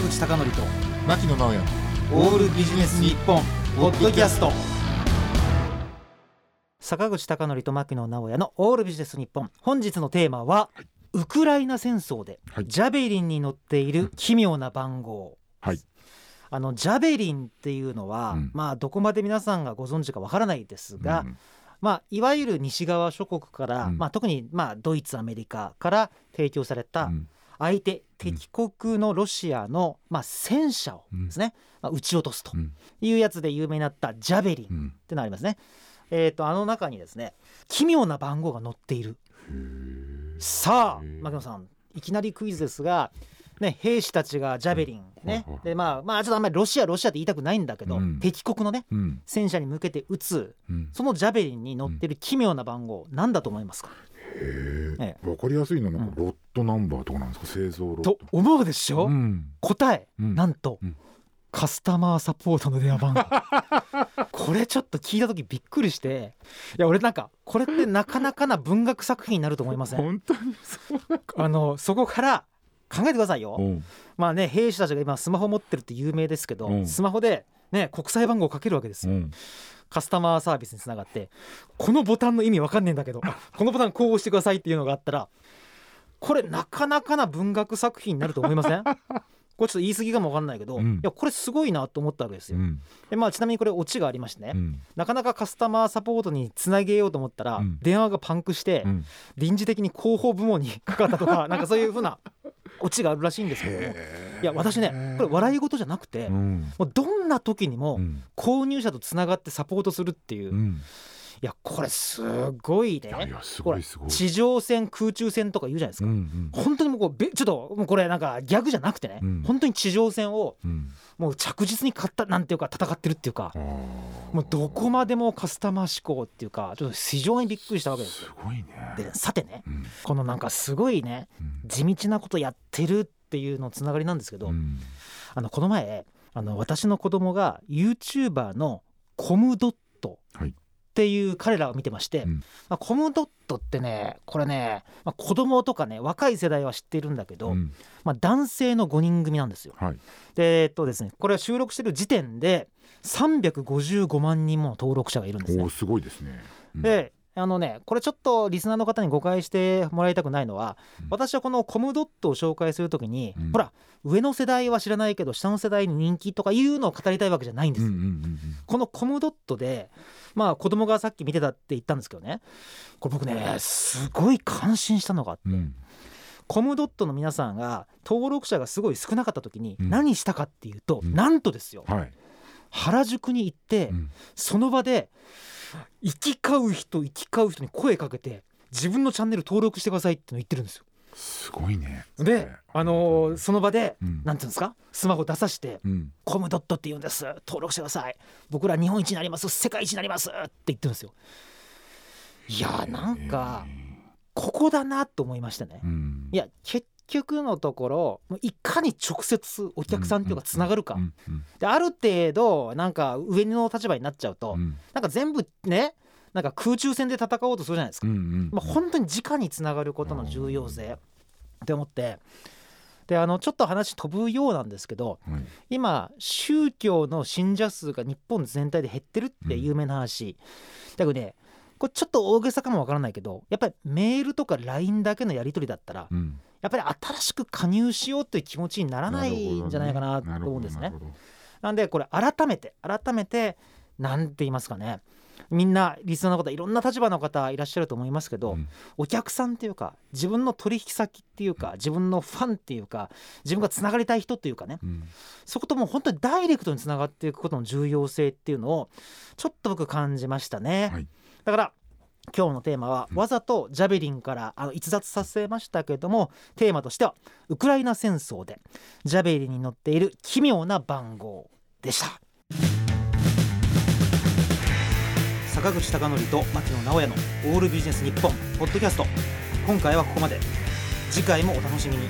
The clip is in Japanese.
坂口孝則と牧野直哉。オールビジネス日本ポッドキャスト。坂口孝則と牧野直哉のオールビジネス日本。本日のテーマは、ウクライナ戦争ではい。ジャベリンに乗っている奇妙な番号、はい。あのジャベリンっていうのは、うん。まあどこまで皆さんがご存知かわからないですが、うん。まあ、いわゆる西側諸国から、うん。まあ、特に、まあ、ドイツアメリカから提供されたうん相手、敵国のロシアの、まあ、戦車をですね、まあ、撃ち落とすとうん。いうやつで有名になったジャベリンっうん。てのありますね。えー、とあの中にですね奇妙な番号が載っている。さあ牧野さんいきなりクイズですが、ね、兵士たちがジャベリンね、はいはいでまあまあちょっとあんまりロシアロシアって言いたくないんだけど、うん。敵国のねうん。戦車に向けて撃つうん。そのジャベリンに乗ってる奇妙な番号、なんだと思いますか？へええ。わかりやすいのはなんかロットナンバーとかなんですか？製造ロット。と思うでしょ、うん。答え、うん。なんと、うん。カスタマーサポートの電話番号。これちょっと聞いた時びっくりして。いや俺なんかこれってなかなかな文学作品になると思いません？本当にそうあのそこから考えてくださいよ、うん。まあね兵士たちが今スマホ持ってるって有名ですけど、うん。スマホでね国際番号をかけるわけですよ、うん。カスタマーサービスにつながってこのボタンの意味わかんねえんだけどあこのボタンこう押してくださいっていうのがあったらこれなかなかな文学作品になると思いません？これちょっと言い過ぎかもわかんないけど、うん。いやこれすごいなと思ったわけですよ。うん。でまあ、ちなみにこれオチがありましてね、うん。なかなかカスタマーサポートにつなげようと思ったら、うん。電話がパンクして、うん。臨時的に広報部門にかかったとかなんかそういうふうなオチがあるらしいんですけども。いや私ねこれ笑い事じゃなくて、うん。もうどんな時にもうん。購入者とつながってサポートするっていう、いうん。やこれすごいいやいねやすこれごいすごい。地上戦空中戦とか言うじゃないですか、うんうん。本当にもうこうべちょっともうこれなんかギャグじゃなくてね、うん。本当に地上戦をうん。もう着実に勝ったなんていうか戦ってるっていうか。あーもうどこまでもカスタマー志向っていうかちょっと非常にびっくりしたわけですよ。すごいね。でさてねうん。このなんかすごいねうん。地道なことやってるっていうのつながりなんですけど、うん。あのこの前あの私の子供が YouTuber のコムドットはい。っていう彼らを見てまして、うん。まあ、コムドットってねこれね、まあ、子供とかね若い世代は知ってるんだけど、うん。まあ、男性の5人組なんですよ。はい。でえっとですねこれは収録してる時点で355万人もの登録者がいるんですね。すごいですね。うん。であのねこれちょっとリスナーの方に誤解してもらいたくないのは、うん。私はこのコムドットを紹介するときに、うん。ほら上の世代は知らないけど下の世代に人気とかいうのを語りたいわけじゃないんです。よ。うんうんうんこのコムドットでまあ子供がさっき見てたって言ったんですけどね。これ僕ねすごい感心したのがあって、うんうん。コムドットの皆さんが登録者がすごい少なかった時にうん。何したかっていうと、うん。なんとですよ。はい原宿に行って、うん。その場で行き交う人行き交う人に声かけて自分のチャンネル登録してくださいっての言ってるんですよ。すごいね。で、あのーその場で、うん。なんていうんですかスマホ出さしてうん「コムドットって言うんです登録してください。僕ら日本一になります世界一になります」って言ってるんですよ。いやーなんかここだなと思いましたね。うん。いや結局のところもういかに直接お客さんっていうかつながるか、うんうんである程度なんか上の立場になっちゃうと、うん。なんか全部ねなんか空中戦で戦おうとするじゃないですか、うんうんまあ、本当に直につながることの重要性って思って。であのちょっと話飛ぶようなんですけどはい。今宗教の信者数が日本全体で減ってるって有名な話、だけどねこれちょっと大げさかもわからないけどやっぱりメールとか LINE だけのやり取りだったらうんやっぱり新しく加入しようという気持ちにならないんじゃないかなと思うんですね。なるほどなんでこれ改めて改めてなんて言いますかね。みんなリスナーの方いろんな立場の方いらっしゃると思いますけど、うん。お客さんっていうか自分の取引先っていうか自分のファンっていうか自分がつながりたい人っていうかね。うん。そこともう本当にダイレクトにつながっていくことの重要性っていうのをちょっと僕感じましたね。はい。だから今日のテーマはうん。わざとジャベリンからあの逸脱させましたけどもテーマとしてはウクライナ戦争でジャベリンに載っている奇妙な番号でした。坂口孝則と牧野直哉のオールビジネス日本ポッドキャスト。今回はここまで。次回もお楽しみに